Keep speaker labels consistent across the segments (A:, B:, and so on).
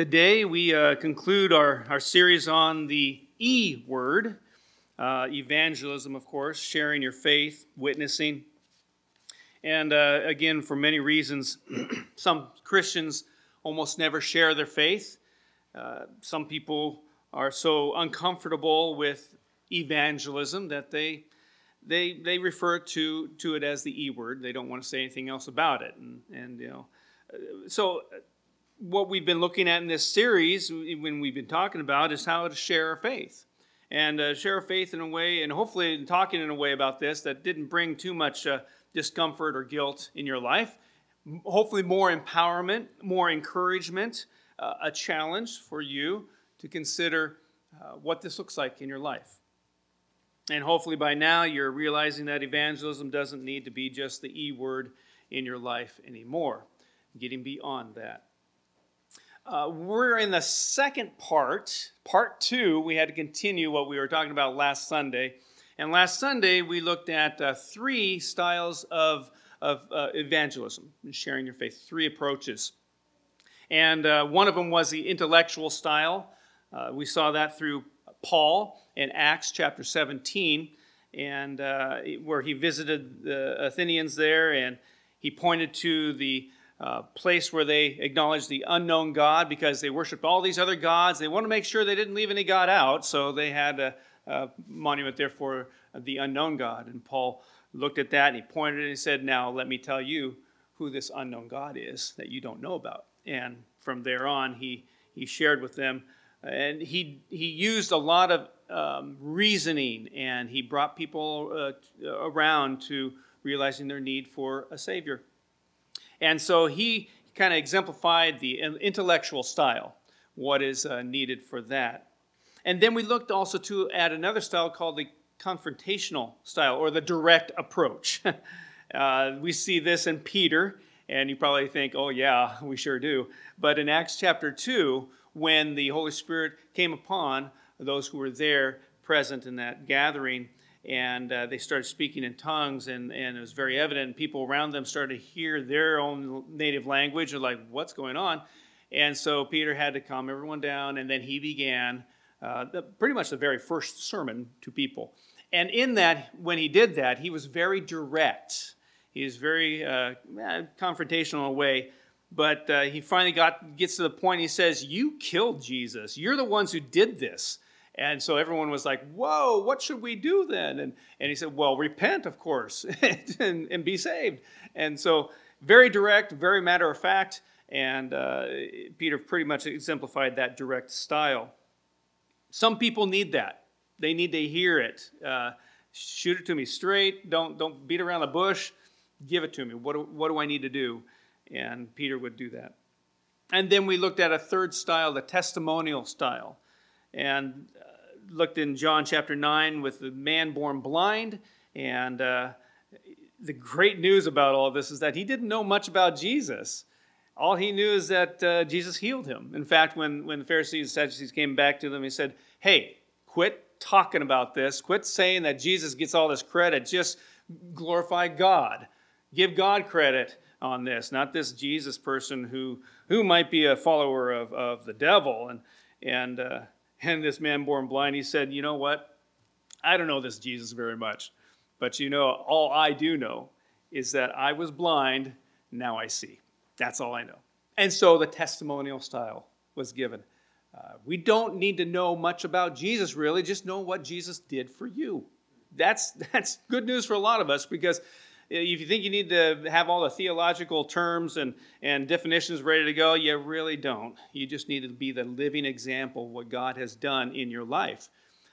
A: Today we uh, conclude our, our series on the E word, uh, evangelism, of course, sharing your faith, witnessing. And uh, again, for many reasons, some Christians almost never share their faith. Uh, some people are so uncomfortable with evangelism that they they they refer to to it as the E word. They don't want to say anything else about it, and and you know, uh, so what we've been looking at in this series, when we've been talking about, is how to share our faith and uh, share faith in a way, and hopefully talking in a way about this that didn't bring too much uh, discomfort or guilt in your life. Hopefully, more empowerment, more encouragement, uh, a challenge for you to consider uh, what this looks like in your life. And hopefully by now you're realizing that evangelism doesn't need to be just the E word in your life anymore, getting beyond that. Uh, we're in the second part, part two. We had to continue what we were talking about last Sunday. And last Sunday we looked at uh, three styles of, of uh, evangelism, sharing your faith, three approaches. And uh, one of them was the intellectual style. Uh, we saw that through Paul in Acts chapter 17, and uh, where he visited the Athenians there, and he pointed to the uh, place where they acknowledged the unknown God because they worshiped all these other gods. They wanted to make sure they didn't leave any God out, so they had a, a monument there for the unknown God. And Paul looked at that and he pointed and he said, Now let me tell you who this unknown God is that you don't know about. And from there on, he, he shared with them and he, he used a lot of um, reasoning and he brought people uh, around to realizing their need for a Savior. And so he kind of exemplified the intellectual style, what is uh, needed for that. And then we looked also to at another style called the confrontational style or the direct approach. uh, we see this in Peter, and you probably think, oh, yeah, we sure do. But in Acts chapter 2, when the Holy Spirit came upon those who were there present in that gathering. And uh, they started speaking in tongues, and, and it was very evident. People around them started to hear their own native language, and like, what's going on? And so Peter had to calm everyone down, and then he began uh, the, pretty much the very first sermon to people. And in that, when he did that, he was very direct. He was very uh, confrontational in a way but uh, he finally got gets to the point. He says, "You killed Jesus. You're the ones who did this." And so everyone was like, "Whoa, what should we do then?" And and he said, "Well, repent, of course, and, and be saved." And so very direct, very matter of fact. And uh, Peter pretty much exemplified that direct style. Some people need that. They need to hear it. Uh, shoot it to me straight. Don't don't beat around the bush. Give it to me. What do, what do I need to do? and Peter would do that. And then we looked at a third style, the testimonial style, and uh, looked in John chapter 9 with the man born blind. And uh, the great news about all this is that he didn't know much about Jesus. All he knew is that uh, Jesus healed him. In fact, when, when the Pharisees and Sadducees came back to them, he said, Hey, quit talking about this. Quit saying that Jesus gets all this credit. Just glorify God. Give God credit on this, not this Jesus person who, who might be a follower of, of the devil. And, and, uh, and this man born blind, he said, You know what? I don't know this Jesus very much, but you know, all I do know is that I was blind, now I see. That's all I know. And so the testimonial style was given. Uh, we don't need to know much about Jesus, really, just know what Jesus did for you. That's, that's good news for a lot of us because if you think you need to have all the theological terms and, and definitions ready to go, you really don't. You just need to be the living example of what God has done in your life,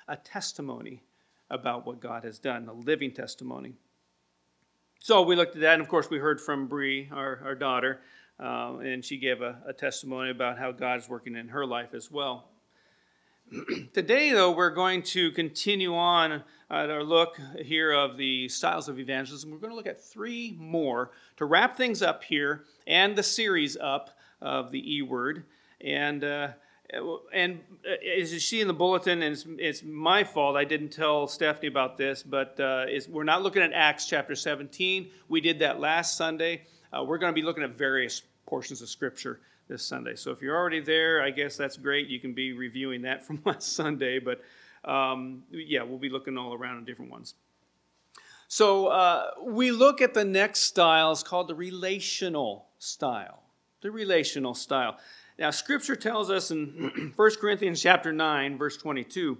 A: a testimony about what God has done, a living testimony. So we looked at that, and of course, we heard from Bree, our, our daughter, uh, and she gave a, a testimony about how God is working in her life as well. Today, though, we're going to continue on at our look here of the styles of evangelism. We're going to look at three more to wrap things up here and the series up of the E word. And uh, and uh, as you see in the bulletin, and it's, it's, my fault, I didn't tell Stephanie about this, but uh, we're not looking at Acts chapter 17. We did that last Sunday. Uh, we're going to be looking at various portions of Scripture this Sunday. So if you're already there, I guess that's great. You can be reviewing that from last Sunday. But um, yeah, we'll be looking all around at different ones. So uh, we look at the next style. It's called the relational style. The relational style. Now, Scripture tells us in 1 Corinthians chapter 9, verse 22,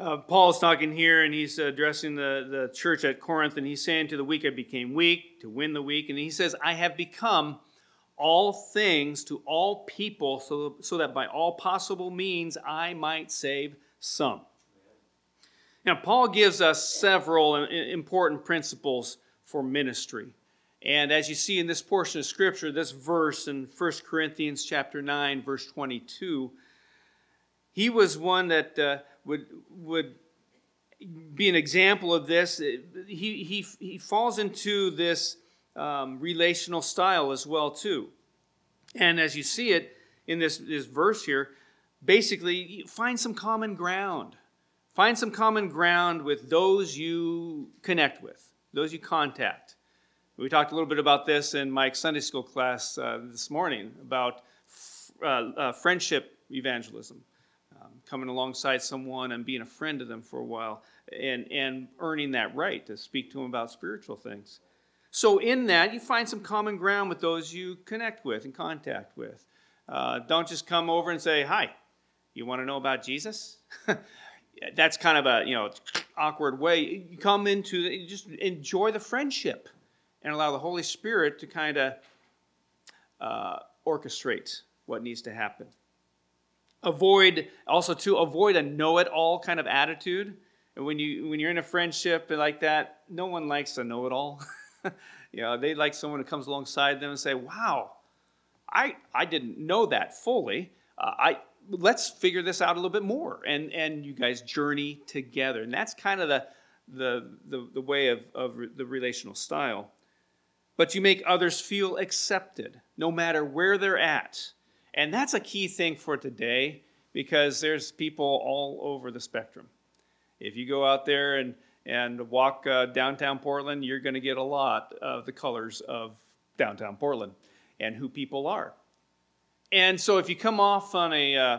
A: uh, Paul's talking here and he's addressing the, the church at Corinth, and he's saying, To the weak I became weak, to win the weak. And he says, I have become all things to all people, so, so that by all possible means I might save some. Now, Paul gives us several important principles for ministry. And as you see in this portion of scripture, this verse in 1 Corinthians chapter 9, verse 22, he was one that uh, would, would be an example of this. He, he, he falls into this um, relational style as well, too. And as you see it in this, this verse here, basically, find some common ground. Find some common ground with those you connect with, those you contact. We talked a little bit about this in Mike's Sunday school class uh, this morning about uh, uh, friendship evangelism, um, coming alongside someone and being a friend to them for a while and, and earning that right to speak to them about spiritual things. So, in that, you find some common ground with those you connect with and contact with. Uh, don't just come over and say, Hi, you want to know about Jesus? That's kind of a you know awkward way. You come into just enjoy the friendship and allow the Holy Spirit to kind of uh, orchestrate what needs to happen. Avoid also to avoid a know-it-all kind of attitude. And when you when you're in a friendship like that, no one likes a know-it-all. you know, they like someone who comes alongside them and say, "Wow, I I didn't know that fully. Uh, I let's figure this out a little bit more." And and you guys journey together, and that's kind of the the the, the way of, of the relational style but you make others feel accepted no matter where they're at. And that's a key thing for today because there's people all over the spectrum. If you go out there and, and walk uh, downtown Portland, you're going to get a lot of the colors of downtown Portland and who people are. And so if you come off on a uh,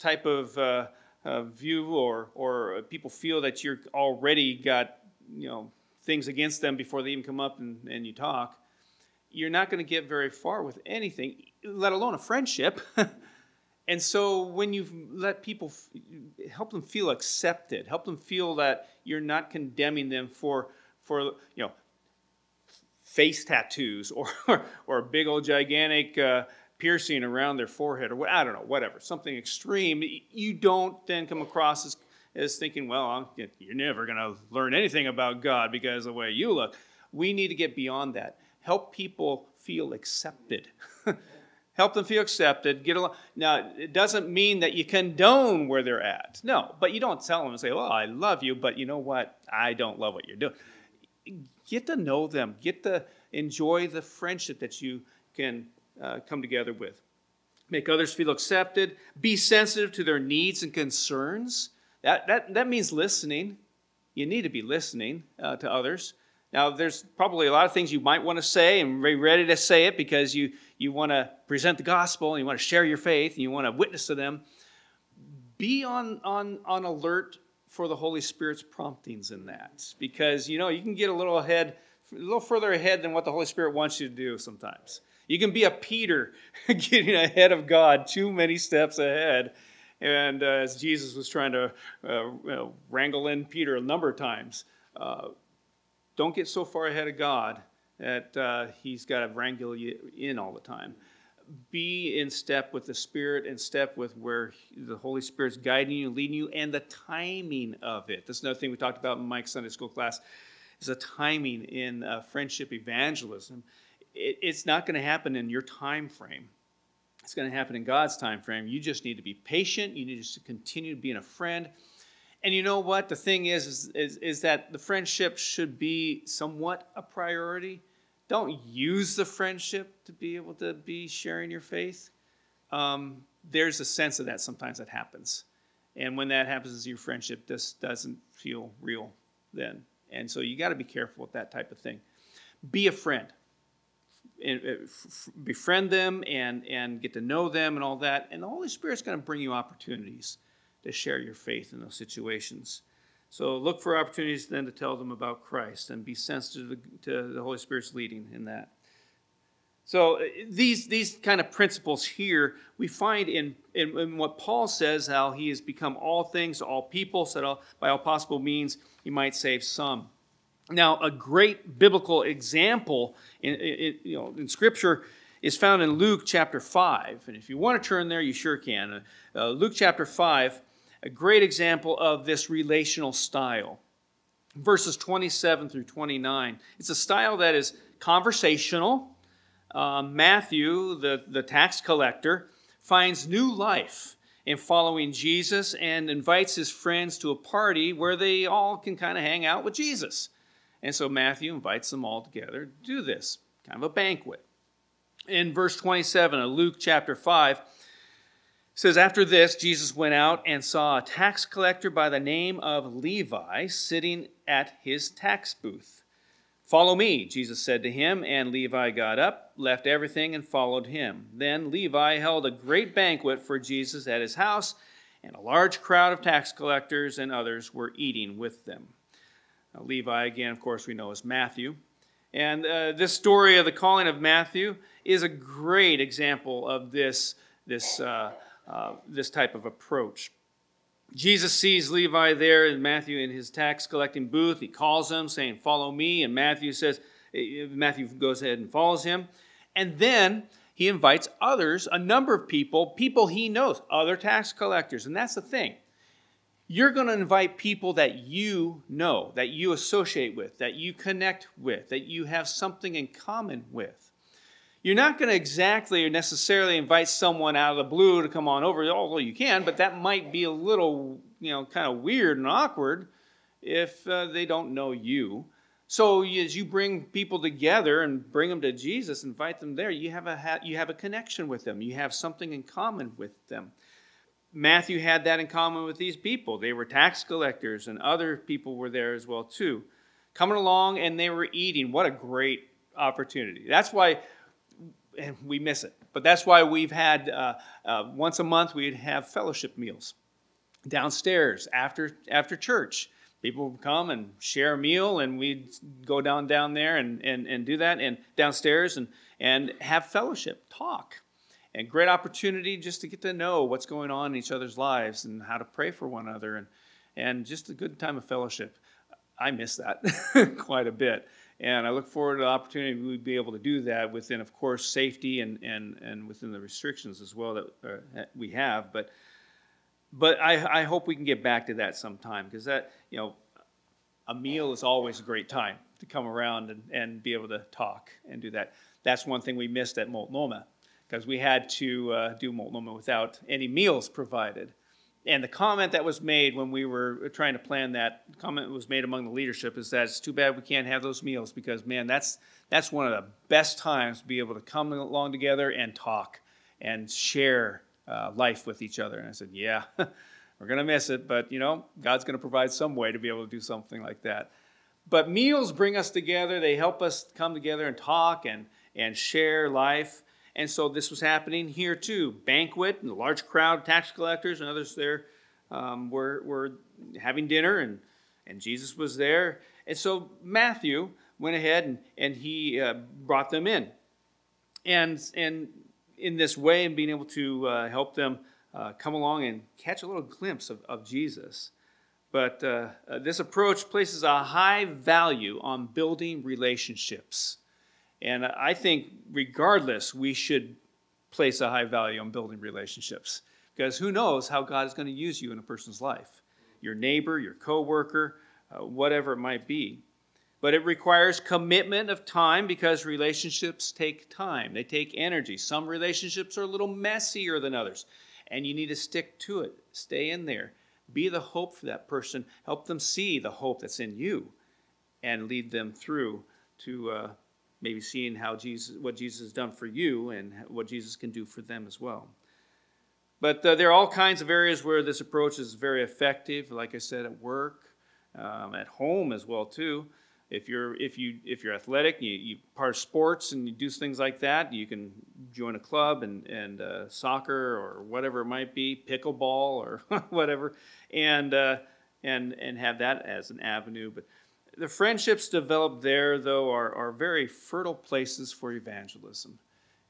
A: type of uh, uh, view or, or people feel that you're already got, you know, things against them before they even come up and, and you talk, you're not going to get very far with anything, let alone a friendship. and so when you let people help them feel accepted, help them feel that you're not condemning them for for you know face tattoos or or a big old gigantic uh, piercing around their forehead or I don't know whatever something extreme. You don't then come across as is thinking, well, you're never going to learn anything about God because of the way you look. We need to get beyond that. Help people feel accepted. Help them feel accepted. Get along. Now, it doesn't mean that you condone where they're at. No, but you don't tell them and say, "Well, I love you, but you know what? I don't love what you're doing." Get to know them. Get to enjoy the friendship that you can uh, come together with. Make others feel accepted. Be sensitive to their needs and concerns. That, that, that means listening. You need to be listening uh, to others. Now, there's probably a lot of things you might want to say and be ready to say it because you, you want to present the gospel and you want to share your faith and you want to witness to them. Be on, on, on alert for the Holy Spirit's promptings in that because, you know, you can get a little ahead, a little further ahead than what the Holy Spirit wants you to do sometimes. You can be a Peter getting ahead of God too many steps ahead and uh, as Jesus was trying to uh, wrangle in Peter a number of times, uh, don't get so far ahead of God that uh, he's got to wrangle you in all the time. Be in step with the Spirit, and step with where the Holy Spirit's guiding you, leading you, and the timing of it. That's another thing we talked about in Mike's Sunday school class, is the timing in uh, friendship evangelism. It, it's not going to happen in your time frame it's going to happen in God's time frame. You just need to be patient. You need to continue being a friend. And you know what? The thing is, is, is, is that the friendship should be somewhat a priority. Don't use the friendship to be able to be sharing your faith. Um, there's a sense of that sometimes that happens. And when that happens, your friendship just doesn't feel real then. And so you got to be careful with that type of thing. Be a friend. befriend them and, and get to know them and all that. And the Holy Spirit's going to bring you opportunities to share your faith in those situations. So look for opportunities then to tell them about Christ and be sensitive to the Holy Spirit's leading in that. So uh, these these kind of principles here we find in, in, in, what Paul says, how he has become all things to all people, so that all, by all possible means he might save some. Now, a great biblical example in, in, you know, in Scripture is found in Luke chapter 5. And if you want to turn there, you sure can. Uh, Luke chapter 5, a great example of this relational style. Verses 27 through 29. It's a style that is conversational. Uh, Matthew, the, the tax collector, finds new life in following Jesus and invites his friends to a party where they all can kind of hang out with Jesus. And so Matthew invites them all together to do this, kind of a banquet. In verse 27 of Luke chapter 5, says, After this, Jesus went out and saw a tax collector by the name of Levi sitting at his tax booth. Follow me, Jesus said to him, and Levi got up, left everything, and followed him. Then Levi held a great banquet for Jesus at his house, and a large crowd of tax collectors and others were eating with them. Uh, Levi, again, of course, we know as Matthew. And uh, this story of the calling of Matthew is a great example of this, this, uh, uh, this type of approach. Jesus sees Levi there in Matthew in his tax collecting booth. He calls him, saying, Follow me. And Matthew says, eh, Matthew goes ahead and follows him. And then he invites others, a number of people, people he knows, other tax collectors. And that's the thing you're going to invite people that you know, that you associate with, that you connect with, that you have something in common with. You're not going to exactly or necessarily invite someone out of the blue to come on over, although you can, but that might be a little, you know, kind of weird and awkward if uh, they don't know you. So as you bring people together and bring them to Jesus, invite them there, you have a you have a connection with them. You have something in common with them. Matthew had that in common with these people. They were tax collectors, and other people were there as well too, coming along and they were eating. What a great opportunity! That's why we miss it. But that's why we've had uh, uh, once a month we'd have fellowship meals downstairs after after church. People would come and share a meal, and we'd go down down there and, and, and do that, and downstairs and and have fellowship, talk and great opportunity just to get to know what's going on in each other's lives and how to pray for one another and, and just a good time of fellowship. I miss that quite a bit. And I look forward to the opportunity we would be able to do that within, of course, safety and, and, and within the restrictions as well that uh, we have. But, but I, I hope we can get back to that sometime because that, you know, a meal is always a great time to come around and, and be able to talk and do that. That's one thing we missed at Multnomah because we had to uh, do Multnomah without any meals provided. And the comment that was made when we were trying to plan that comment was made among the leadership is that it's too bad we can't have those meals because man, that's that's one of the best times to be able to come along together and talk and share uh, life with each other. And I said, yeah, we're gonna miss it, but you know, God's gonna provide some way to be able to do something like that. But meals bring us together. They help us come together and talk and and share life. And so this was happening here too. Banquet and a large crowd, tax collectors and others there um, were, were having dinner, and, and Jesus was there. And so Matthew went ahead and, and he uh, brought them in. And, and in this way, and being able to uh, help them uh, come along and catch a little glimpse of, of Jesus. But uh, uh, this approach places a high value on building relationships. And I think, regardless, we should place a high value on building relationships because who knows how God is going to use you in a person's life your neighbor, your coworker, uh, whatever it might be. But it requires commitment of time because relationships take time, they take energy. Some relationships are a little messier than others, and you need to stick to it. Stay in there. Be the hope for that person. Help them see the hope that's in you and lead them through to uh, maybe seeing how Jesus, what Jesus has done for you and what Jesus can do for them as well. But uh, there are all kinds of areas where this approach is very effective. Like I said, at work, um, at home as well too. If you're if you if you're athletic, you you part of sports and you do things like that, you can join a club and and uh, soccer or whatever it might be, pickleball or whatever, and uh, and and have that as an avenue. But the friendships developed there, though, are are very fertile places for evangelism,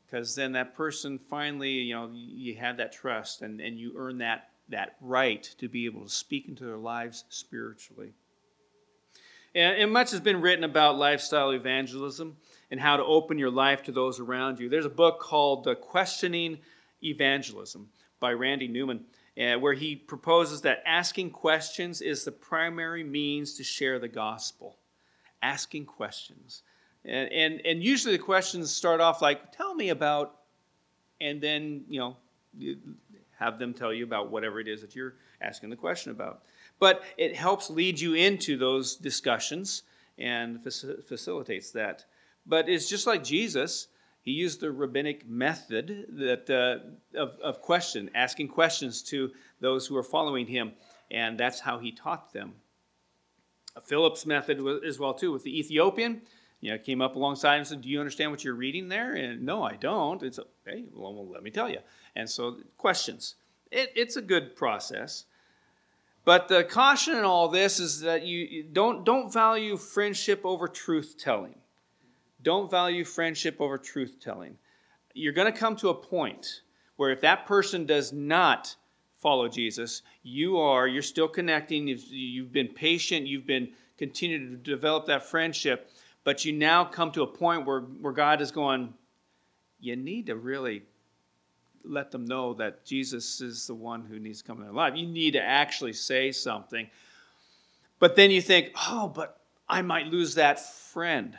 A: because then that person finally, you know, you have that trust and and you earn that that right to be able to speak into their lives spiritually. And, and much has been written about lifestyle evangelism and how to open your life to those around you. There's a book called uh, Questioning Evangelism by Randy Newman, uh, where he proposes that asking questions is the primary means to share the gospel. Asking questions. And, and, and usually the questions start off like, tell me about, and then, you know, have them tell you about whatever it is that you're asking the question about. But it helps lead you into those discussions and facilitates that. But it's just like Jesus. He used the rabbinic method that, uh, of, of question, asking questions to those who are following him, and that's how he taught them. Philip's method as well too with the Ethiopian. You know, came up alongside and said, "Do you understand what you're reading there?" And no, I don't. It's okay. Well, well let me tell you. And so questions. It, it's a good process. But the caution in all this is that you don't, don't value friendship over truth telling. Don't value friendship over truth telling. You're going to come to a point where if that person does not follow Jesus, you are, you're still connecting, you've, you've been patient, you've been continuing to develop that friendship, but you now come to a point where, where God is going, you need to really let them know that Jesus is the one who needs to come in their life. You need to actually say something. But then you think, oh, but I might lose that friend.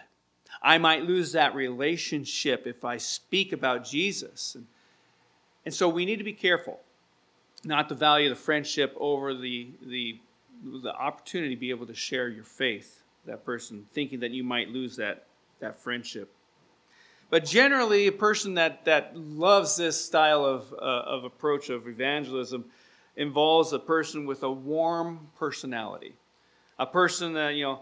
A: I might lose that relationship if I speak about Jesus. And, and so we need to be careful not to value the friendship over the, the, the opportunity to be able to share your faith, that person, thinking that you might lose that, that friendship. But generally, a person that, that loves this style of, uh, of approach of evangelism involves a person with a warm personality. A person that, you know,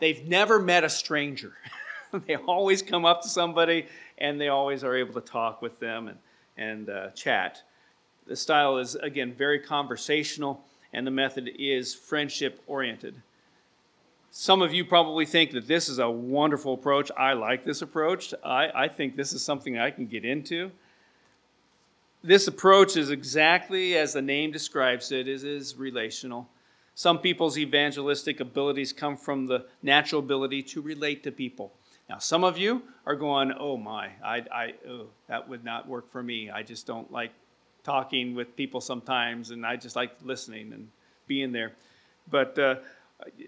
A: they've never met a stranger. they always come up to somebody and they always are able to talk with them and, and uh, chat. The style is, again, very conversational and the method is friendship oriented. Some of you probably think that this is a wonderful approach. I like this approach. I, I think this is something I can get into. This approach is exactly as the name describes it, it is relational. Some people's evangelistic abilities come from the natural ability to relate to people. Now, some of you are going, oh my, I, I, oh, that would not work for me. I just don't like talking with people sometimes, and I just like listening and being there. But uh,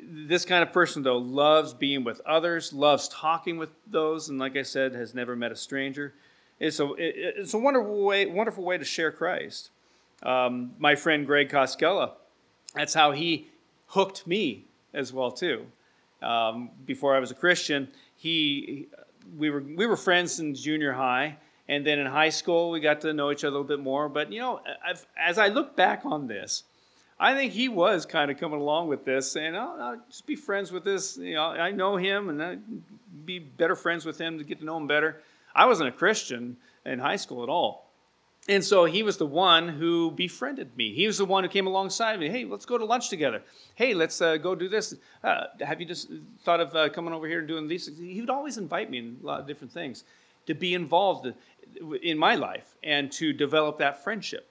A: this kind of person, though, loves being with others, loves talking with those, and like I said, has never met a stranger. It's a, it's a wonderful way, wonderful way to share Christ. Um, my friend Greg Koskela, that's how he hooked me as well too. Um, before I was a Christian, he we were we were friends in junior high, and then in high school we got to know each other a little bit more. But you know, I've, as I look back on this, I think he was kind of coming along with this, saying, oh, I'll just be friends with this. You know, I know him, and I'd be better friends with him to get to know him better. I wasn't a Christian in high school at all. And so he was the one who befriended me. He was the one who came alongside me. Hey, let's go to lunch together. Hey, let's uh, go do this. Uh, have you just thought of uh, coming over here and doing these? He would always invite me in a lot of different things to be involved in my life and to develop that friendship.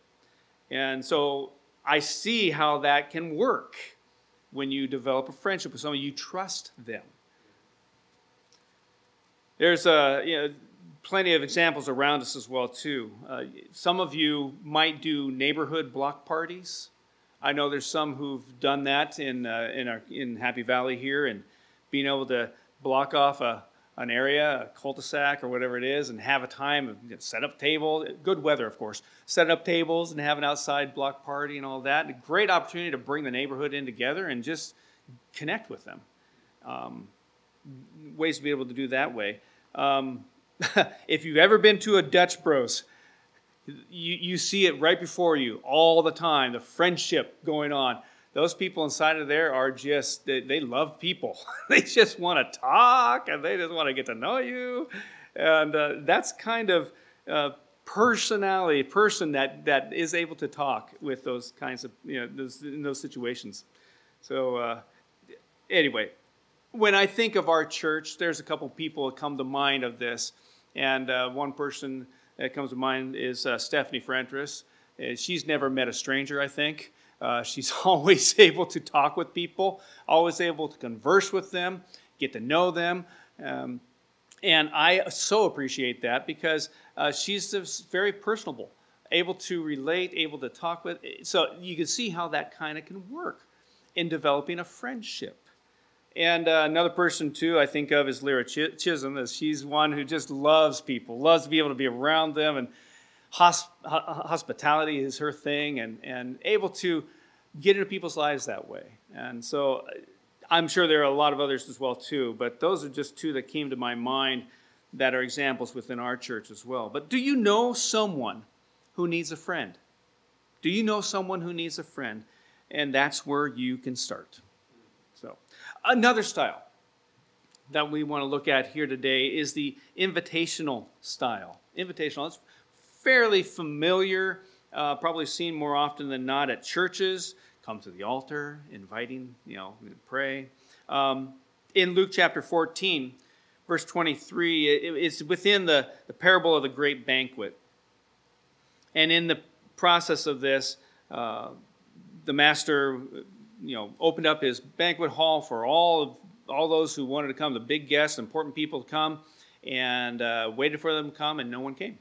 A: And so I see how that can work when you develop a friendship with someone, you trust them. There's a, you know, plenty of examples around us as well too. Uh, some of you might do neighborhood block parties. I know there's some who've done that in uh, in our in Happy Valley here, and being able to block off a an area, a cul-de-sac or whatever it is, and have a time of you know, set up table. Good weather, of course. Set up tables and have an outside block party and all that. A great opportunity to bring the neighborhood in together and just connect with them. Um, ways to be able to do that way. Um, if you've ever been to a Dutch Bros, you, you see it right before you all the time. The friendship going on those people inside of there are just, they, they love people. they just want to talk and they just want to get to know you. And uh, that's kind of uh, personality, person that, that is able to talk with those kinds of, you know, those, in those situations. So, uh, anyway, when I think of our church, there's a couple people that come to mind of this. And uh, one person that comes to mind is uh, Stephanie Frentris. Uh, she's never met a stranger, I think. Uh, she's always able to talk with people, always able to converse with them, get to know them. Um, and I so appreciate that because uh, she's very personable, able to relate, able to talk with. So you can see how that kind of can work in developing a friendship. And uh, another person, too, I think of is Lyra Ch- Chisholm, as she's one who just loves people, loves to be able to be around them, and hosp- hospitality is her thing, and, and able to get into people's lives that way. And so uh, I'm sure there are a lot of others as well, too, but those are just two that came to my mind that are examples within our church as well. But do you know someone who needs a friend? Do you know someone who needs a friend? And that's where you can start. Another style that we want to look at here today is the invitational style. Invitational, it's fairly familiar, uh, probably seen more often than not at churches. Come to the altar, inviting, you know, to pray. Um, in Luke chapter 14, verse 23, it, it's within the, the parable of the great banquet. And in the process of this, uh, the master you know, opened up his banquet hall for all of all those who wanted to come, the big guests, important people to come, and uh, waited for them to come, and no one came. And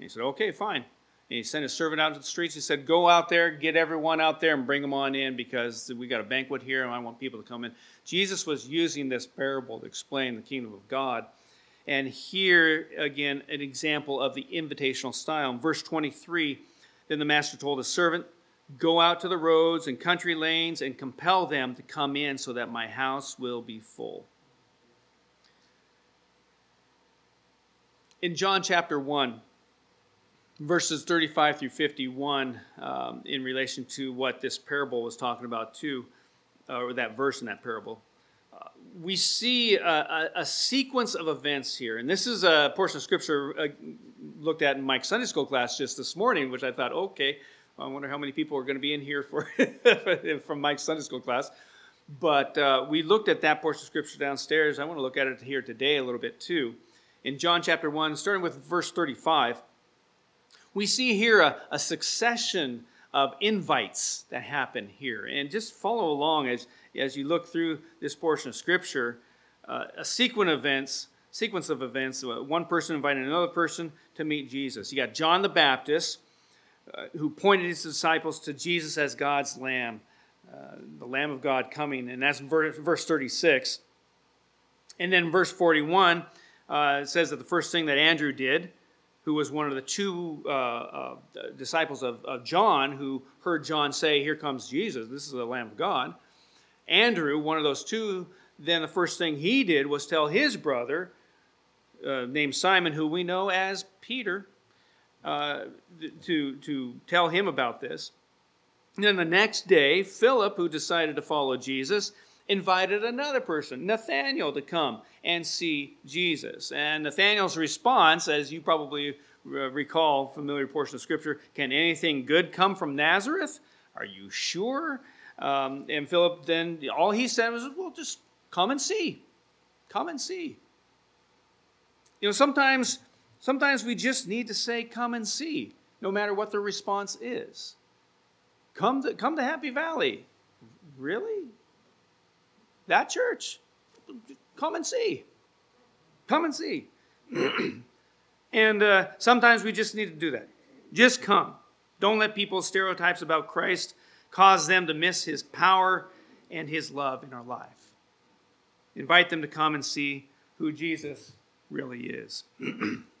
A: he said, "Okay, fine." And he sent his servant out to the streets. He said, "Go out there, get everyone out there, and bring them on in because we got a banquet here, and I want people to come in." Jesus was using this parable to explain the kingdom of God. And here again, an example of the invitational style. In verse 23, then the master told his servant, Go out to the roads and country lanes and compel them to come in so that my house will be full. In John chapter 1, verses 35 through 51, um, in relation to what this parable was talking about, too, uh, or that verse in that parable, uh, we see a, a, a, sequence of events here. And this is a portion of scripture uh, looked at in Mike's Sunday school class just this morning, which I thought, okay, I wonder how many people are going to be in here for from Mike's Sunday school class. But uh, we looked at that portion of scripture downstairs. I want to look at it here today a little bit too. In John chapter 1, starting with verse 35, we see here a, a succession of invites that happen here. And just follow along as, as you look through this portion of scripture. Uh, a sequence of events, sequence of events. Uh, one person inviting another person to meet Jesus. You got John the Baptist uh, who pointed his disciples to Jesus as God's Lamb, uh, the Lamb of God coming. And that's verse, verse 36. And then verse 41 uh, says that the first thing that Andrew did, who was one of the two uh, uh, disciples of, of John, who heard John say, Here comes Jesus, this is the Lamb of God. Andrew, one of those two, then the first thing he did was tell his brother, uh, named Simon, who we know as Peter, to, to tell him about this. And then the next day, Philip, who decided to follow Jesus, invited another person, Nathanael, to come and see Jesus. And Nathanael's response, as you probably uh, recall, familiar portion of Scripture, can anything good come from Nazareth? Are you sure? Um, and Philip then, all he said was, well, just come and see. Come and see. You know, sometimes Sometimes we just need to say, Come and see, no matter what the response is. Come to, come to Happy Valley. Really? That church? Come and see. Come and see. and uh, sometimes we just need to do that. Just come. Don't let people's stereotypes about Christ cause them to miss his power and his love in our life. Invite them to come and see who Jesus really is.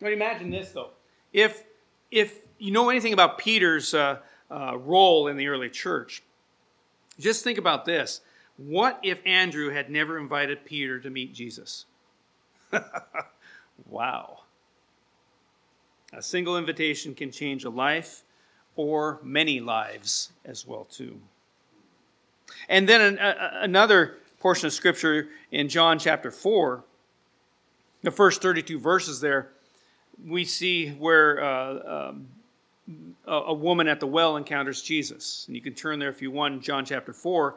A: But imagine this, though. If, if you know anything about Peter's uh, uh, role in the early church, just think about this. What if Andrew had never invited Peter to meet Jesus? wow. A single invitation can change a life or many lives as well too. And then an, a, another portion of scripture in John chapter 4, the first 32 verses there, we see where uh, um, a, a woman at the well encounters Jesus. And you can turn there if you want, John chapter 4.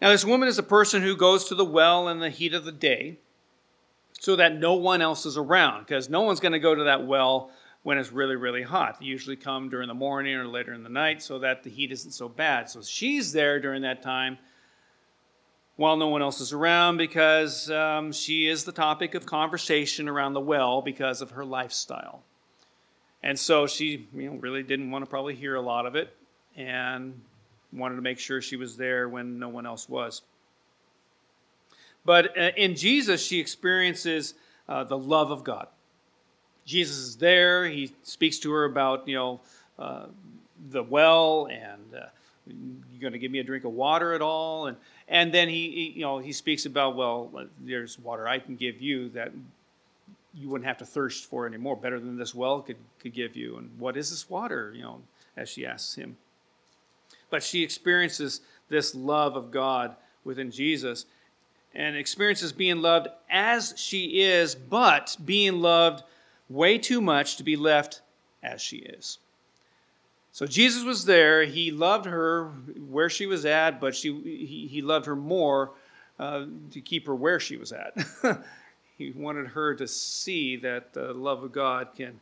A: Now, this woman is a person who goes to the well in the heat of the day so that no one else is around, because no one's going to go to that well when it's really, really hot. They usually come during the morning or later in the night so that the heat isn't so bad. So she's there during that time while no one else is around because um, she is the topic of conversation around the well because of her lifestyle. And so she you know, really didn't want to probably hear a lot of it and wanted to make sure she was there when no one else was. But uh, in Jesus, she experiences uh, the love of God. Jesus is there. He speaks to her about, you know, uh, the well and uh, you're going to give me a drink of water at all. And, and then he, he, you know, he speaks about, well, there's water I can give you that you wouldn't have to thirst for anymore, better than this well could, could give you. And what is this water, you know, as she asks him. But she experiences this love of God within Jesus and experiences being loved as she is, but being loved way too much to be left as she is. So Jesus was there. He loved her where she was at, but she, he, he loved her more uh, to keep her where she was at. he wanted her to see that the love of God can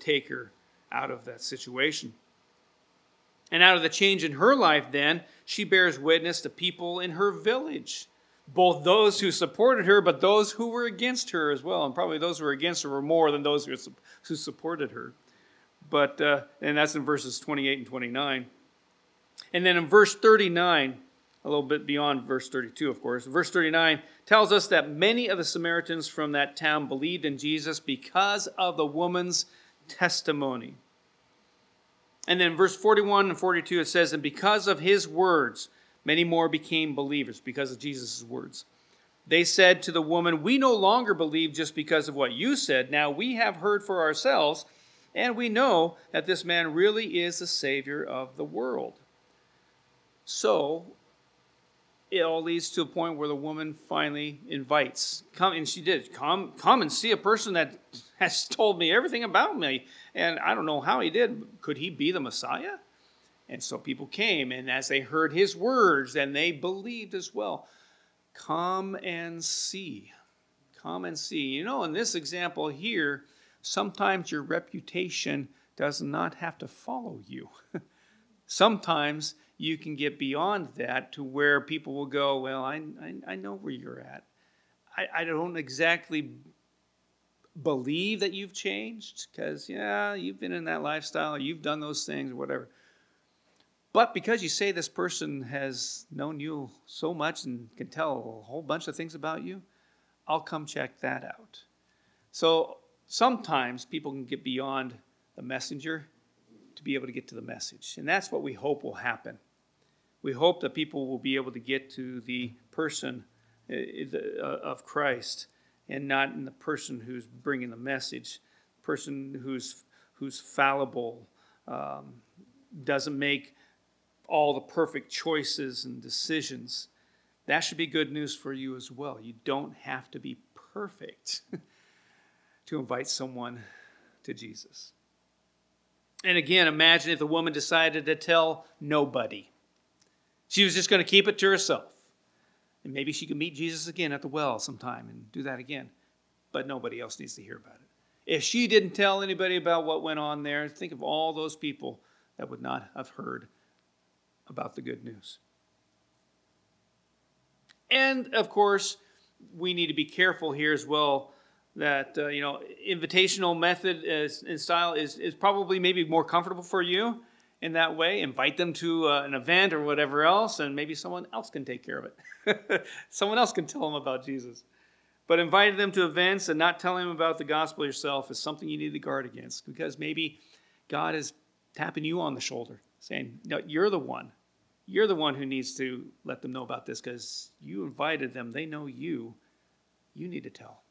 A: take her out of that situation. And out of the change in her life, then, she bears witness to people in her village both those who supported her, but those who were against her as well. And probably those who were against her were more than those who, who supported her. But, uh, and that's in verses 28 and 29. And then in verse 39, a little bit beyond verse 32, of course, verse 39 tells us that many of the Samaritans from that town believed in Jesus because of the woman's testimony. And then verse 41 and 42, it says, And because of his words, Many more became believers because of Jesus' words. They said to the woman, We no longer believe just because of what you said. Now we have heard for ourselves, and we know that this man really is the Savior of the world. So it all leads to a point where the woman finally invites, come, and she did, come, come and see a person that has told me everything about me. And I don't know how he did. Could he be the Messiah? And so people came, and as they heard his words, then they believed as well. Come and see. Come and see. You know, in this example here, sometimes your reputation does not have to follow you. sometimes you can get beyond that to where people will go, Well, I, I, I know where you're at. I, I don't exactly believe that you've changed because, yeah, you've been in that lifestyle, you've done those things, or whatever. But because you say this person has known you so much and can tell a whole bunch of things about you, I'll come check that out. So sometimes people can get beyond the messenger to be able to get to the message. And that's what we hope will happen. We hope that people will be able to get to the person uh, uh, of Christ and not in the person who's bringing the message, person who's, who's fallible, um, doesn't make all the perfect choices and decisions. That should be good news for you as well. You don't have to be perfect to invite someone to Jesus. And again, imagine if the woman decided to tell nobody. She was just going to keep it to herself. And maybe she could meet Jesus again at the well sometime and do that again. But nobody else needs to hear about it. If she didn't tell anybody about what went on there, think of all those people that would not have heard about the good news. And of course, we need to be careful here as well that uh, you know invitational method is, and style is, is probably maybe more comfortable for you in that way invite them to uh, an event or whatever else and maybe someone else can take care of it someone else can tell them about jesus but inviting them to events and not telling them about the gospel yourself is something you need to guard against because maybe god is tapping you on the shoulder saying, No, you're the one. You're the one who needs to let them know about this because you invited them. They know you. You need to tell.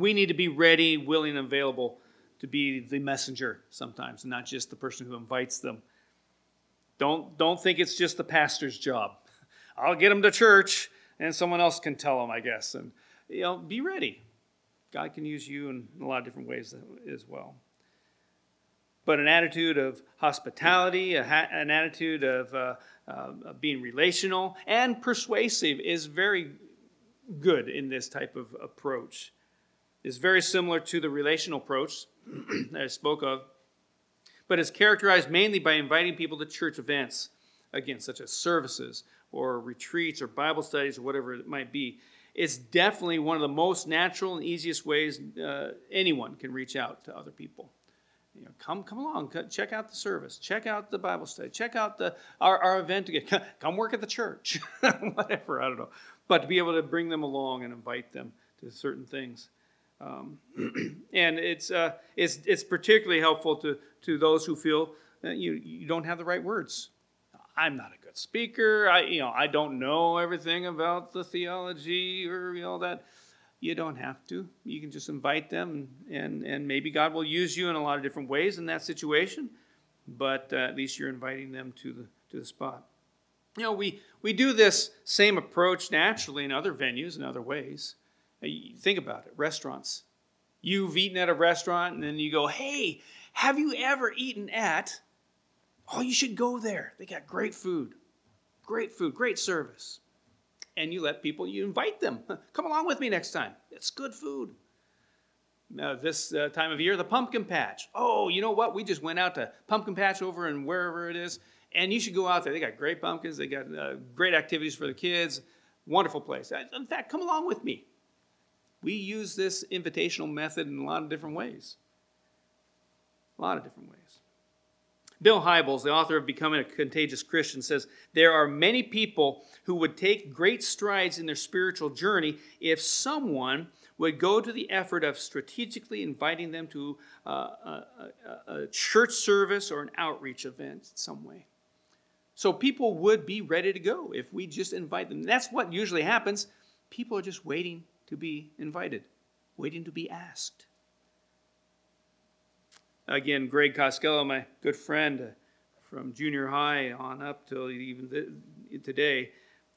A: We need to be ready, willing, and available to be the messenger sometimes, not just the person who invites them. Don't, don't think it's just the pastor's job. I'll get them to church and someone else can tell them, I guess. And, you know, be ready. God can use you in a lot of different ways as well. But an attitude of hospitality, ha- an attitude of, uh, uh, being relational and persuasive is very good in this type of approach. It's very similar to the relational approach that I spoke of, but is characterized mainly by inviting people to church events, again, such as services or retreats or Bible studies or whatever it might be. It's definitely one of the most natural and easiest ways uh, anyone can reach out to other people. You know, come, come along, check out the service, check out the Bible study, check out the our, our event again. Come work at the church, whatever. I don't know, but to be able to bring them along and invite them to certain things. Um, and it's, uh, it's, it's particularly helpful to, to those who feel that you, you don't have the right words. I'm not a good speaker. I, you know, I don't know everything about the theology or you know that. You don't have to. You can just invite them, and, and maybe God will use you in a lot of different ways in that situation. But uh, at least you're inviting them to the to the spot. You know, we we do this same approach naturally in other venues and other ways. Think about it restaurants. You've eaten at a restaurant and then you go, hey, have you ever eaten at? Oh, you should go there. They got great food, great food, great service. And you let people, you invite them. Come along with me next time. It's good food. Now, this uh, time of year, the pumpkin patch. Oh, you know what? We just went out to pumpkin patch over and wherever it is, and you should go out there. They got great pumpkins. They got uh, great activities for the kids. Wonderful place. In fact, come along with me. We use this invitational method in a lot of different ways. A lot of different ways. Bill Hybels, the author of Becoming a Contagious Christian, says there are many people who would take great strides in their spiritual journey if someone would go to the effort of strategically inviting them to uh, a, a, a church service or an outreach event in some way. So people would be ready to go if we just invite them. That's what usually happens. People are just waiting to be invited, waiting to be asked. Again, Greg Costello, my good friend uh, from junior high on up till even the, today,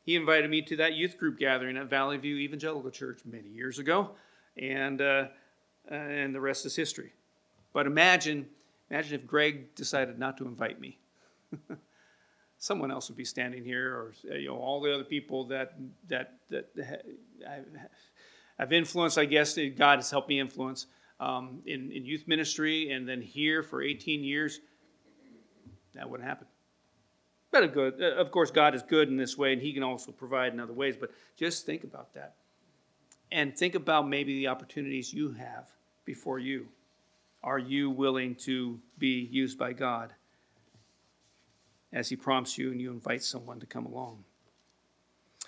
A: he invited me to that youth group gathering at Valley View Evangelical Church many years ago, and uh, and the rest is history. But imagine, imagine if Greg decided not to invite me. Someone else would be standing here, or you know, all the other people that that that I've influenced, I guess, God has helped me influence um, in, in youth ministry and then here for 18 years. That wouldn't happen. But good, uh, of course, God is good in this way, and He can also provide in other ways. But just think about that. And think about maybe the opportunities you have before you. Are you willing to be used by God as He prompts you and you invite someone to come along?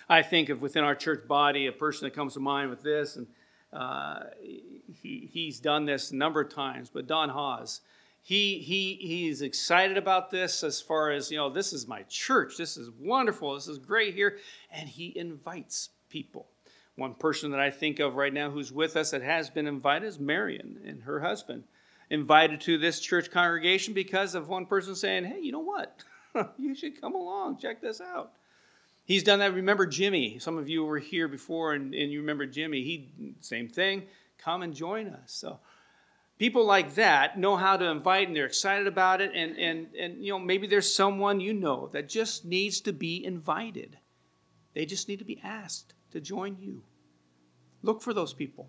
A: I think of within our church body a person that comes to mind with this, and uh, he, he's done this a number of times, but Don Haas. He, he, he's excited about this as far as, you know, this is my church. This is wonderful. This is great here. And he invites people. One person that I think of right now who's with us that has been invited is Marion and her husband. Invited to this church congregation because of one person saying, hey, you know what? you should come along, check this out. He's done that. Remember Jimmy. Some of you were here before and, and you remember Jimmy. He, same thing. Come and join us. So people like that know how to invite and they're excited about it. And, and, and you know, maybe there's someone you know that just needs to be invited. They just need to be asked to join you. Look for those people.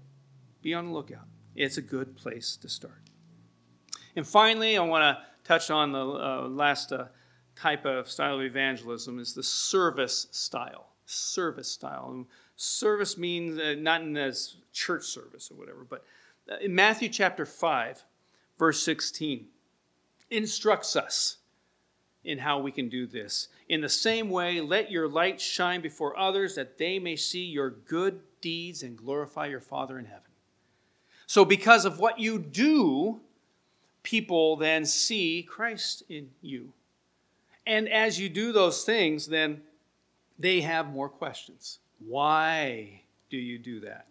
A: Be on the lookout. It's a good place to start. And finally, I want to touch on the uh, last uh, type of style of evangelism is the service style. Service style. And service means uh, not in as church service or whatever, but uh, in Matthew chapter 5, verse 16, instructs us in how we can do this. In the same way, let your light shine before others that they may see your good deeds and glorify your Father in heaven. So, because of what you do, people then see Christ in you. And as you do those things, then they have more questions. Why do you do that?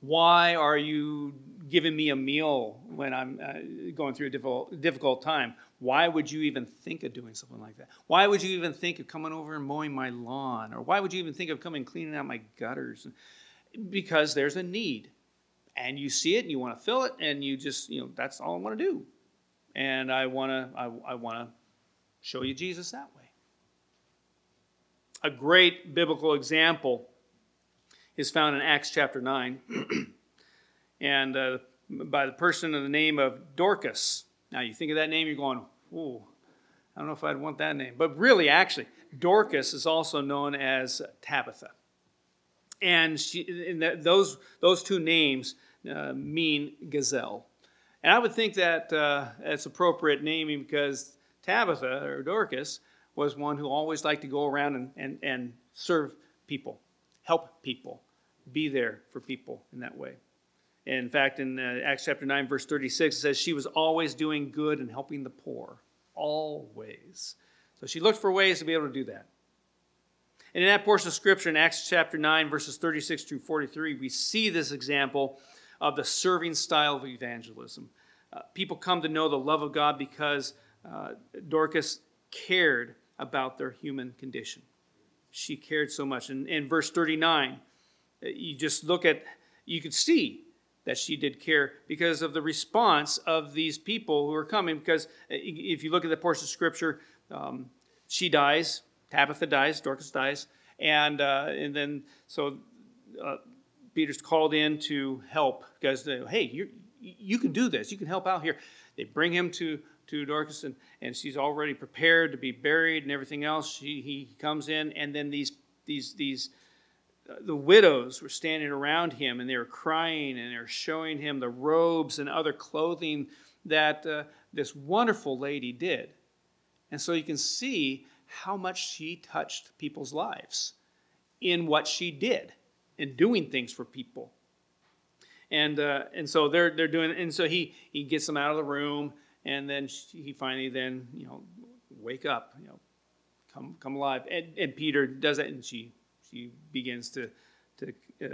A: Why are you giving me a meal when I'm uh, going through a difficult, difficult time? Why would you even think of doing something like that? Why would you even think of coming over and mowing my lawn? Or why would you even think of coming cleaning out my gutters? Because there's a need. And you see it and you want to fill it, and you just, you know, that's all I want to do. And I want to, I, I want to show you Jesus that way. A great biblical example is found in Acts chapter 9, and uh, by the person of the name of Dorcas. Now, you think of that name, you're going, "Ooh, I don't know if I'd want that name." But really, actually, Dorcas is also known as Tabitha, and, she, and that, those those two names uh, mean gazelle. And I would think that uh, it's appropriate naming because Tabitha or Dorcas was one who always liked to go around and, and, and serve people, help people, be there for people in that way. In fact, in uh, Acts chapter 9, verse 36, it says she was always doing good and helping the poor. Always. So she looked for ways to be able to do that. And in that portion of Scripture, in Acts chapter 9, verses 36 through 43, we see this example of the serving style of evangelism. Uh, people come to know the love of God because uh, Dorcas cared about their human condition. She cared so much. And in verse 39, uh, you just look at, you could see that she did care because of the response of these people who are coming. Because uh, if you look at the portion of scripture, um, she dies, Tabitha dies, Dorcas dies, and uh, and then so uh, Peter's called in to help because hey, you you can do this, you can help out here. They bring him to to Dorcas, and, and she's already prepared to be buried and everything else. She, he comes in, and then these these these uh, the widows were standing around him, and they were crying, and they were showing him the robes and other clothing that uh, this wonderful lady did. And so you can see how much she touched people's lives in what she did, in doing things for people. And, uh, and so they're, they're doing, and so he, he gets them out of the room, and then he finally then you know wake up you know come come alive. And, and peter does that and she she begins to to uh,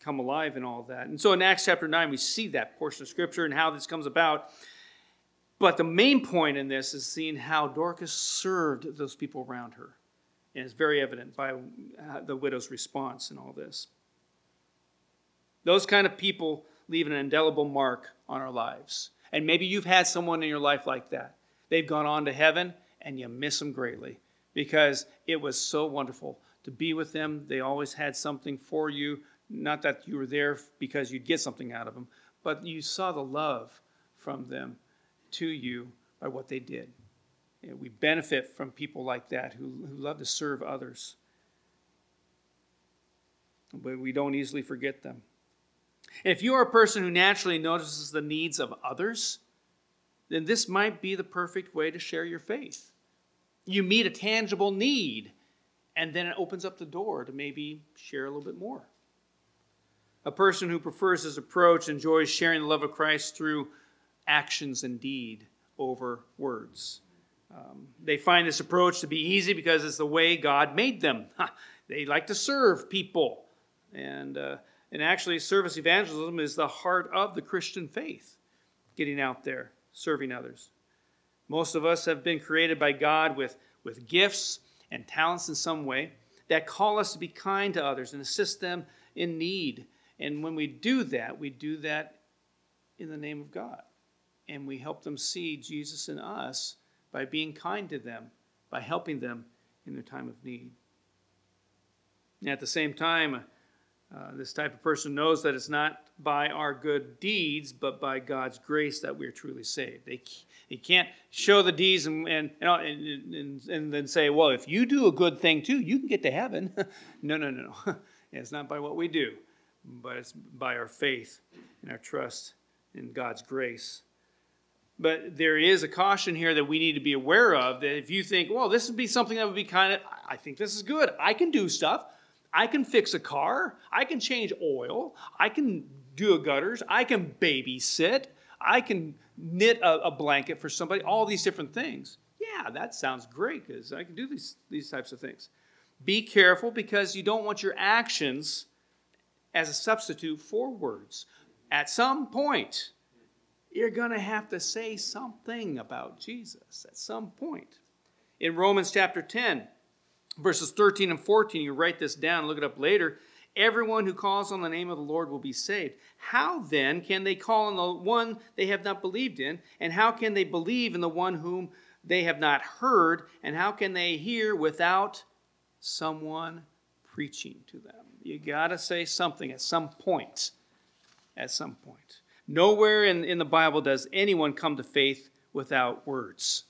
A: come alive and all that. And so in acts chapter 9 we see that portion of scripture and how this comes about. But the main point in this is seeing how dorcas served those people around her. And it's very evident by uh, the widow's response and all this. Those kind of people leave an indelible mark on our lives and maybe you've had someone in your life like that. They've gone on to heaven and you miss them greatly because it was so wonderful to be with them. They always had something for you. Not that you were there because you'd get something out of them, but you saw the love from them to you by what they did. We benefit from people like that who, who love to serve others. But we don't easily forget them. If you are a person who naturally notices the needs of others, then this might be the perfect way to share your faith. You meet a tangible need, and then it opens up the door to maybe share a little bit more. A person who prefers this approach enjoys sharing the love of Christ through actions and deed over words. Um, they find this approach to be easy because it's the way God made them. they like to serve people. And uh, and actually, service evangelism is the heart of the Christian faith, getting out there, serving others. Most of us have been created by God with, with gifts and talents in some way that call us to be kind to others and assist them in need. And when we do that, we do that in the name of God. And we help them see Jesus in us by being kind to them, by helping them in their time of need. And at the same time, uh, this type of person knows that it's not by our good deeds, but by God's grace that we're truly saved. They, they can't show the deeds and, and, and, and, and then say, well, if you do a good thing too, you can get to heaven. no, no, no, no. it's not by what we do, but it's by our faith and our trust in God's grace. But there is a caution here that we need to be aware of that if you think, well, this would be something that would be kind of, I think this is good. I can do stuff. I can fix a car. I can change oil. I can do a gutters. I can babysit. I can knit a, a blanket for somebody. All these different things. Yeah, that sounds great because I can do these, these types of things. Be careful because you don't want your actions as a substitute for words. At some point, you're going to have to say something about Jesus at some point. In Romans chapter 10, verses 13 and 14, you write this down, look it up later. Everyone who calls on the name of the Lord will be saved. How then can they call on the one they have not believed in? And how can they believe in the one whom they have not heard? And how can they hear without someone preaching to them? You got to say something at some point. At some point. Nowhere in, in the Bible does anyone come to faith without words.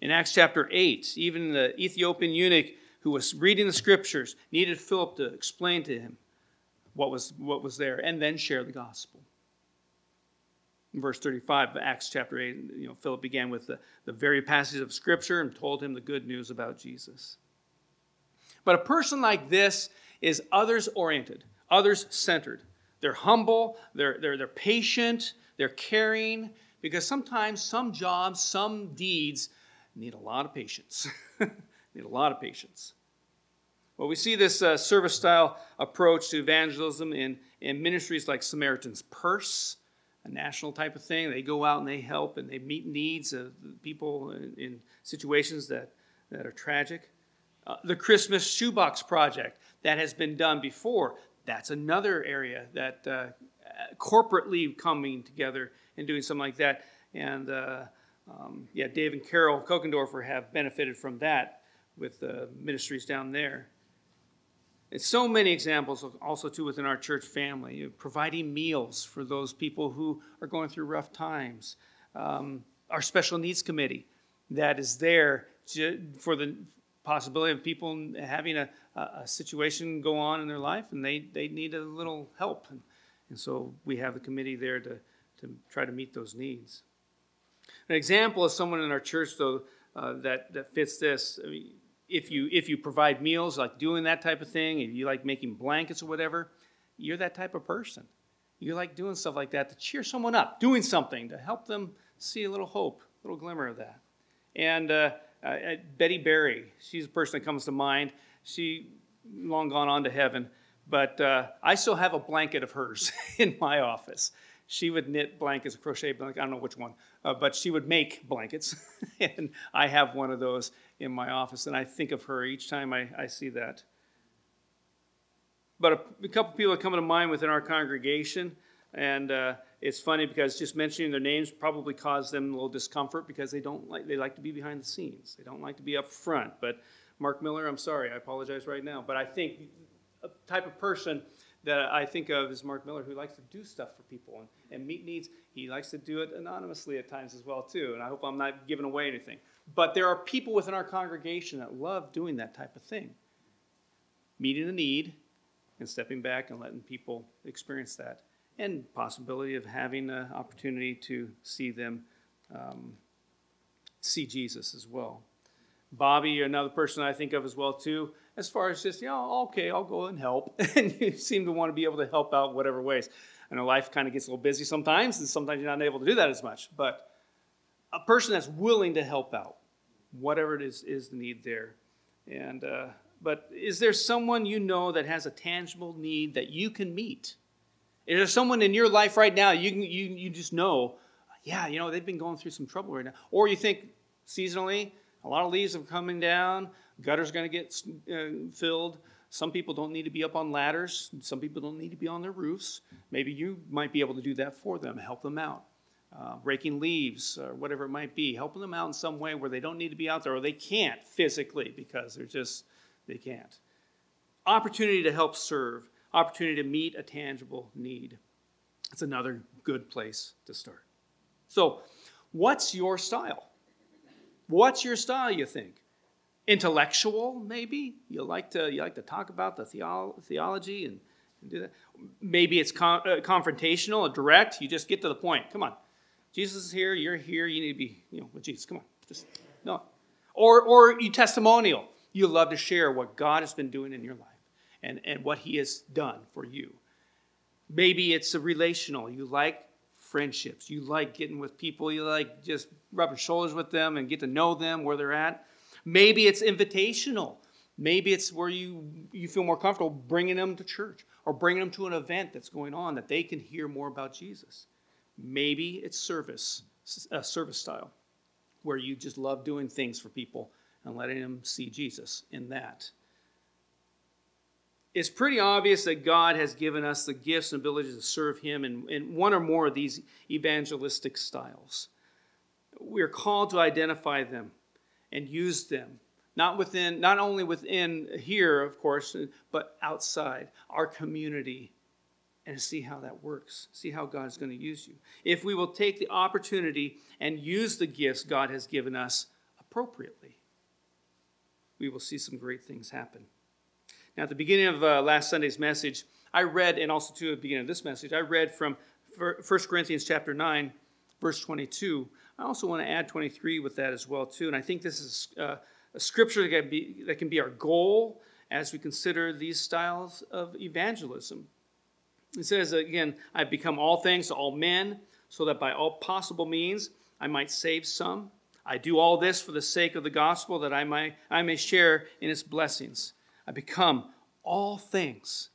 A: In Acts chapter 8, even the Ethiopian eunuch who was reading the scriptures needed Philip to explain to him what was, what was there and then share the gospel. In verse 35 of Acts chapter 8, you know, Philip began with the, the very passage of scripture and told him the good news about Jesus. But a person like this is others oriented, others centered. They're humble, they're, they're, they're patient, they're caring, because sometimes some jobs, some deeds need a lot of patience. need a lot of patience. Well, we see this uh, service style approach to evangelism in, in ministries like Samaritan's Purse, a national type of thing. They go out and they help and they meet needs of people in, in situations that, that are tragic. Uh, the Christmas Shoebox Project that has been done before. That's another area that uh, corporately coming together and doing something like that. And uh, um, yeah, Dave and Carol Kokendorfer have benefited from that with the ministries down there. And so many examples also too within our church family, providing meals for those people who are going through rough times. Um, our special needs committee that is there to, for the possibility of people having a, a, situation go on in their life and they, they need a little help. And, and so we have the committee there to, to try to meet those needs. An example of someone in our church, though, uh, that, that fits this. I mean, if you if you provide meals, like doing that type of thing, if you like making blankets or whatever, you're that type of person. You like doing stuff like that to cheer someone up, doing something to help them see a little hope, a little glimmer of that. And uh, uh, Betty Berry, she's a person that comes to mind. She long gone on to heaven, but uh, I still have a blanket of hers in my office. She would knit blankets, crochet blankets, I don't know which one, uh, but she would make blankets, and I have one of those in my office, and I think of her each time I, I see that. But a, a couple people are coming to mind within our congregation, and uh, it's funny because just mentioning their names probably caused them a little discomfort because they don't like they like to be behind the scenes. They don't like to be up front. But Mark Miller, I'm sorry, I apologize right now, but I think a type of person that I think of is Mark Miller, who likes to do stuff for people and, and meet needs. He likes to do it anonymously at times as well too. And I hope I'm not giving away anything. But there are people within our congregation that love doing that type of thing meeting a need and stepping back and letting people experience that. And possibility of having an opportunity to see them um, see Jesus as well. Bobby, another person I think of as well too, as far as just, you know, okay, I'll go and help. and you seem to want to be able to help out whatever ways. I know life kind of gets a little busy sometimes, and sometimes you're not able to do that as much. But a person that's willing to help out, whatever it is, is the need there. And uh, but is there someone you know that has a tangible need that you can meet? Is there someone in your life right now you you you just know, yeah, you know they've been going through some trouble right now, or you think seasonally a lot of leaves are coming down, gutters going to get uh, filled. Some people don't need to be up on ladders. Some people don't need to be on their roofs. Maybe you might be able to do that for them, help them out uh, raking leaves or whatever it might be, helping them out in some way where they don't need to be out there or they can't physically because they're just, they can't. Opportunity to help serve, opportunity to meet a tangible need. It's another good place to start. So, what's your style? What's your style, you think? Intellectual, maybe? You like to, you like to talk about the theolo- theology and, and, do that? Maybe it's con- uh, confrontational direct. You just get to the point. Come on. Jesus is here, you're here, you need to be, you know, with Jesus. Come on. Just no. Or or you testimonial. You love to share what God has been doing in your life and, and what he has done for you. Maybe it's a relational. You like friendships. You like getting with people. You like just rubbing shoulders with them and get to know them where they're at. Maybe it's invitational. Maybe it's where you, you feel more comfortable bringing them to church or bringing them to an event that's going on that they can hear more about Jesus. Maybe it's service, a service style, where you just love doing things for people and letting them see Jesus in that. It's pretty obvious that God has given us the gifts and abilities to serve Him in, in one or more of these evangelistic styles. We are called to identify them and use them not within not only within here of course but outside our community and see how that works see how God is going to use you. If we will take the opportunity and use the gifts god has given us appropriately we will see some great things happen. Now at the beginning of uh, last sunday's message i read and also to the beginning of this message i read from 1 corinthians chapter 9 verse 22 i also want to add 23 with that as well too and i think this is uh, a scripture that can, be, that can be our goal as we consider these styles of evangelism. It says again, I've become all things to all men, so that by all possible means I might save some. I do all this for the sake of the gospel, that I, might, I may share in its blessings. I become all things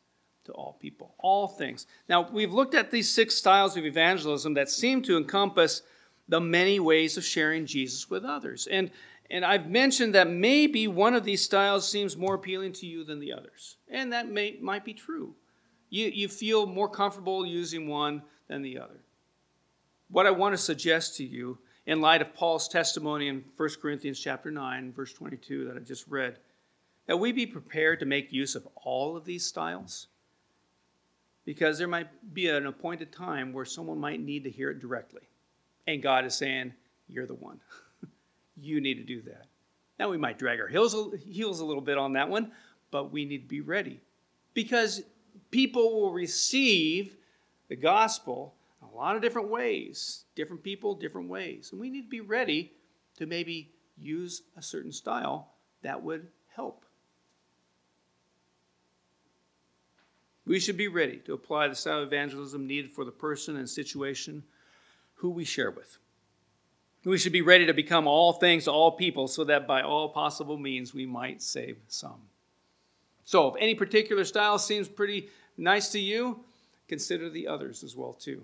A: to all people. All things. Now, we've looked at these six styles of evangelism that seem to encompass the many ways of sharing Jesus with others. And and I've mentioned that maybe one of these styles seems more appealing to you than the others. And that may, might be true. You, you feel more comfortable using one than the other. What I want to suggest to you, in light of Paul's testimony in 1 Corinthians chapter 9, verse 22 that I just read, that we be prepared to make use of all of these styles. Because there might be an appointed time where someone might need to hear it directly. And God is saying, You're the one. You need to do that. Now, we might drag our heels, heels a little bit on that one, but we need to be ready because people will receive the gospel a lot of different ways, different people, different ways. And we need to be ready to maybe use a certain style that would help. We should be ready to apply the style of evangelism needed for the person and situation who we share with. We should be ready to become all things to all people so that by all possible means we might save some. So, if any particular style seems pretty nice to you, consider the others as well too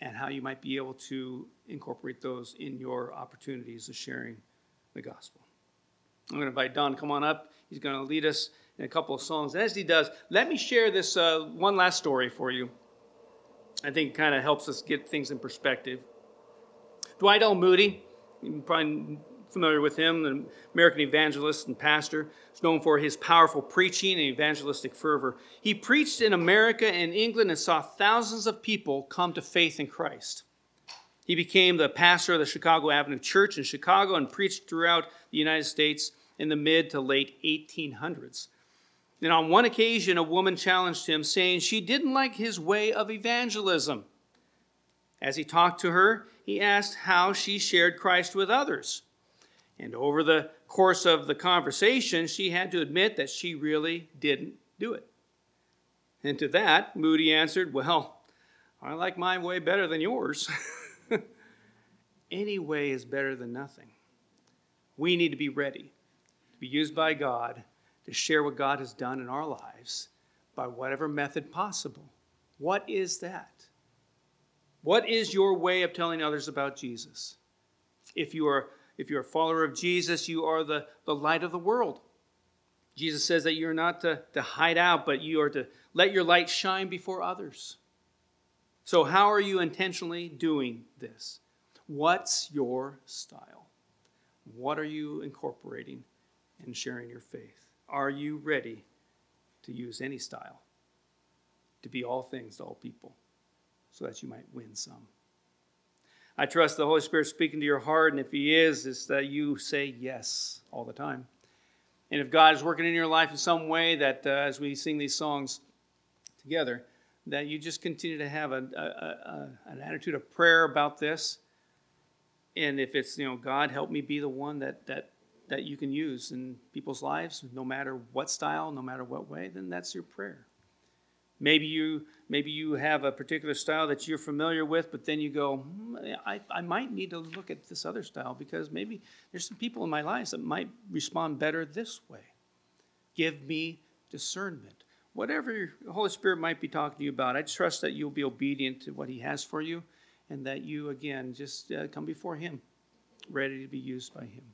A: and how you might be able to incorporate those in your opportunities of sharing the gospel. I'm going to invite Don come on up. He's going to lead us in a couple of songs. As he does, let me share this uh, one last story for you. I think it kind of helps us get things in perspective. Dwight L. Moody, you're probably familiar with him, the American evangelist and pastor, is known for his powerful preaching and evangelistic fervor. He preached in America and England and saw thousands of people come to faith in Christ. He became the pastor of the Chicago Avenue Church in Chicago and preached throughout the United States in the mid to late 1800s. And on one occasion, a woman challenged him, saying she didn't like his way of evangelism. As he talked to her, he asked how she shared Christ with others. And over the course of the conversation, she had to admit that she really didn't do it. And to that, Moody answered, Well, I like my way better than yours. Any way is better than nothing. We need to be ready to be used by God to share what God has done in our lives by whatever method possible. What is that? What is your way of telling others about Jesus? If you are if you're a follower of Jesus, you are the, the light of the world. Jesus says that you're not to, to hide out, but you are to let your light shine before others. So, how are you intentionally doing this? What's your style? What are you incorporating in sharing your faith? Are you ready to use any style to be all things to all people? so that you might win some. I trust the Holy Spirit speaking to your heart, and if He is, it's that you say yes all the time. And if God is working in your life in some way, that uh, as we sing these songs together, that you just continue to have a, a, a, an attitude of prayer about this. And if it's, you know, God, help me be the one that, that, that you can use in people's lives, no matter what style, no matter what way, then that's your prayer. Maybe you maybe you have a particular style that you're familiar with, but then you go, hmm, I, I might need to look at this other style because maybe there's some people in my life that might respond better this way. Give me discernment. Whatever the Holy Spirit might be talking to you about, I trust that you'll be obedient to what He has for you and that you, again, just uh, come before Him, ready to be used by Him.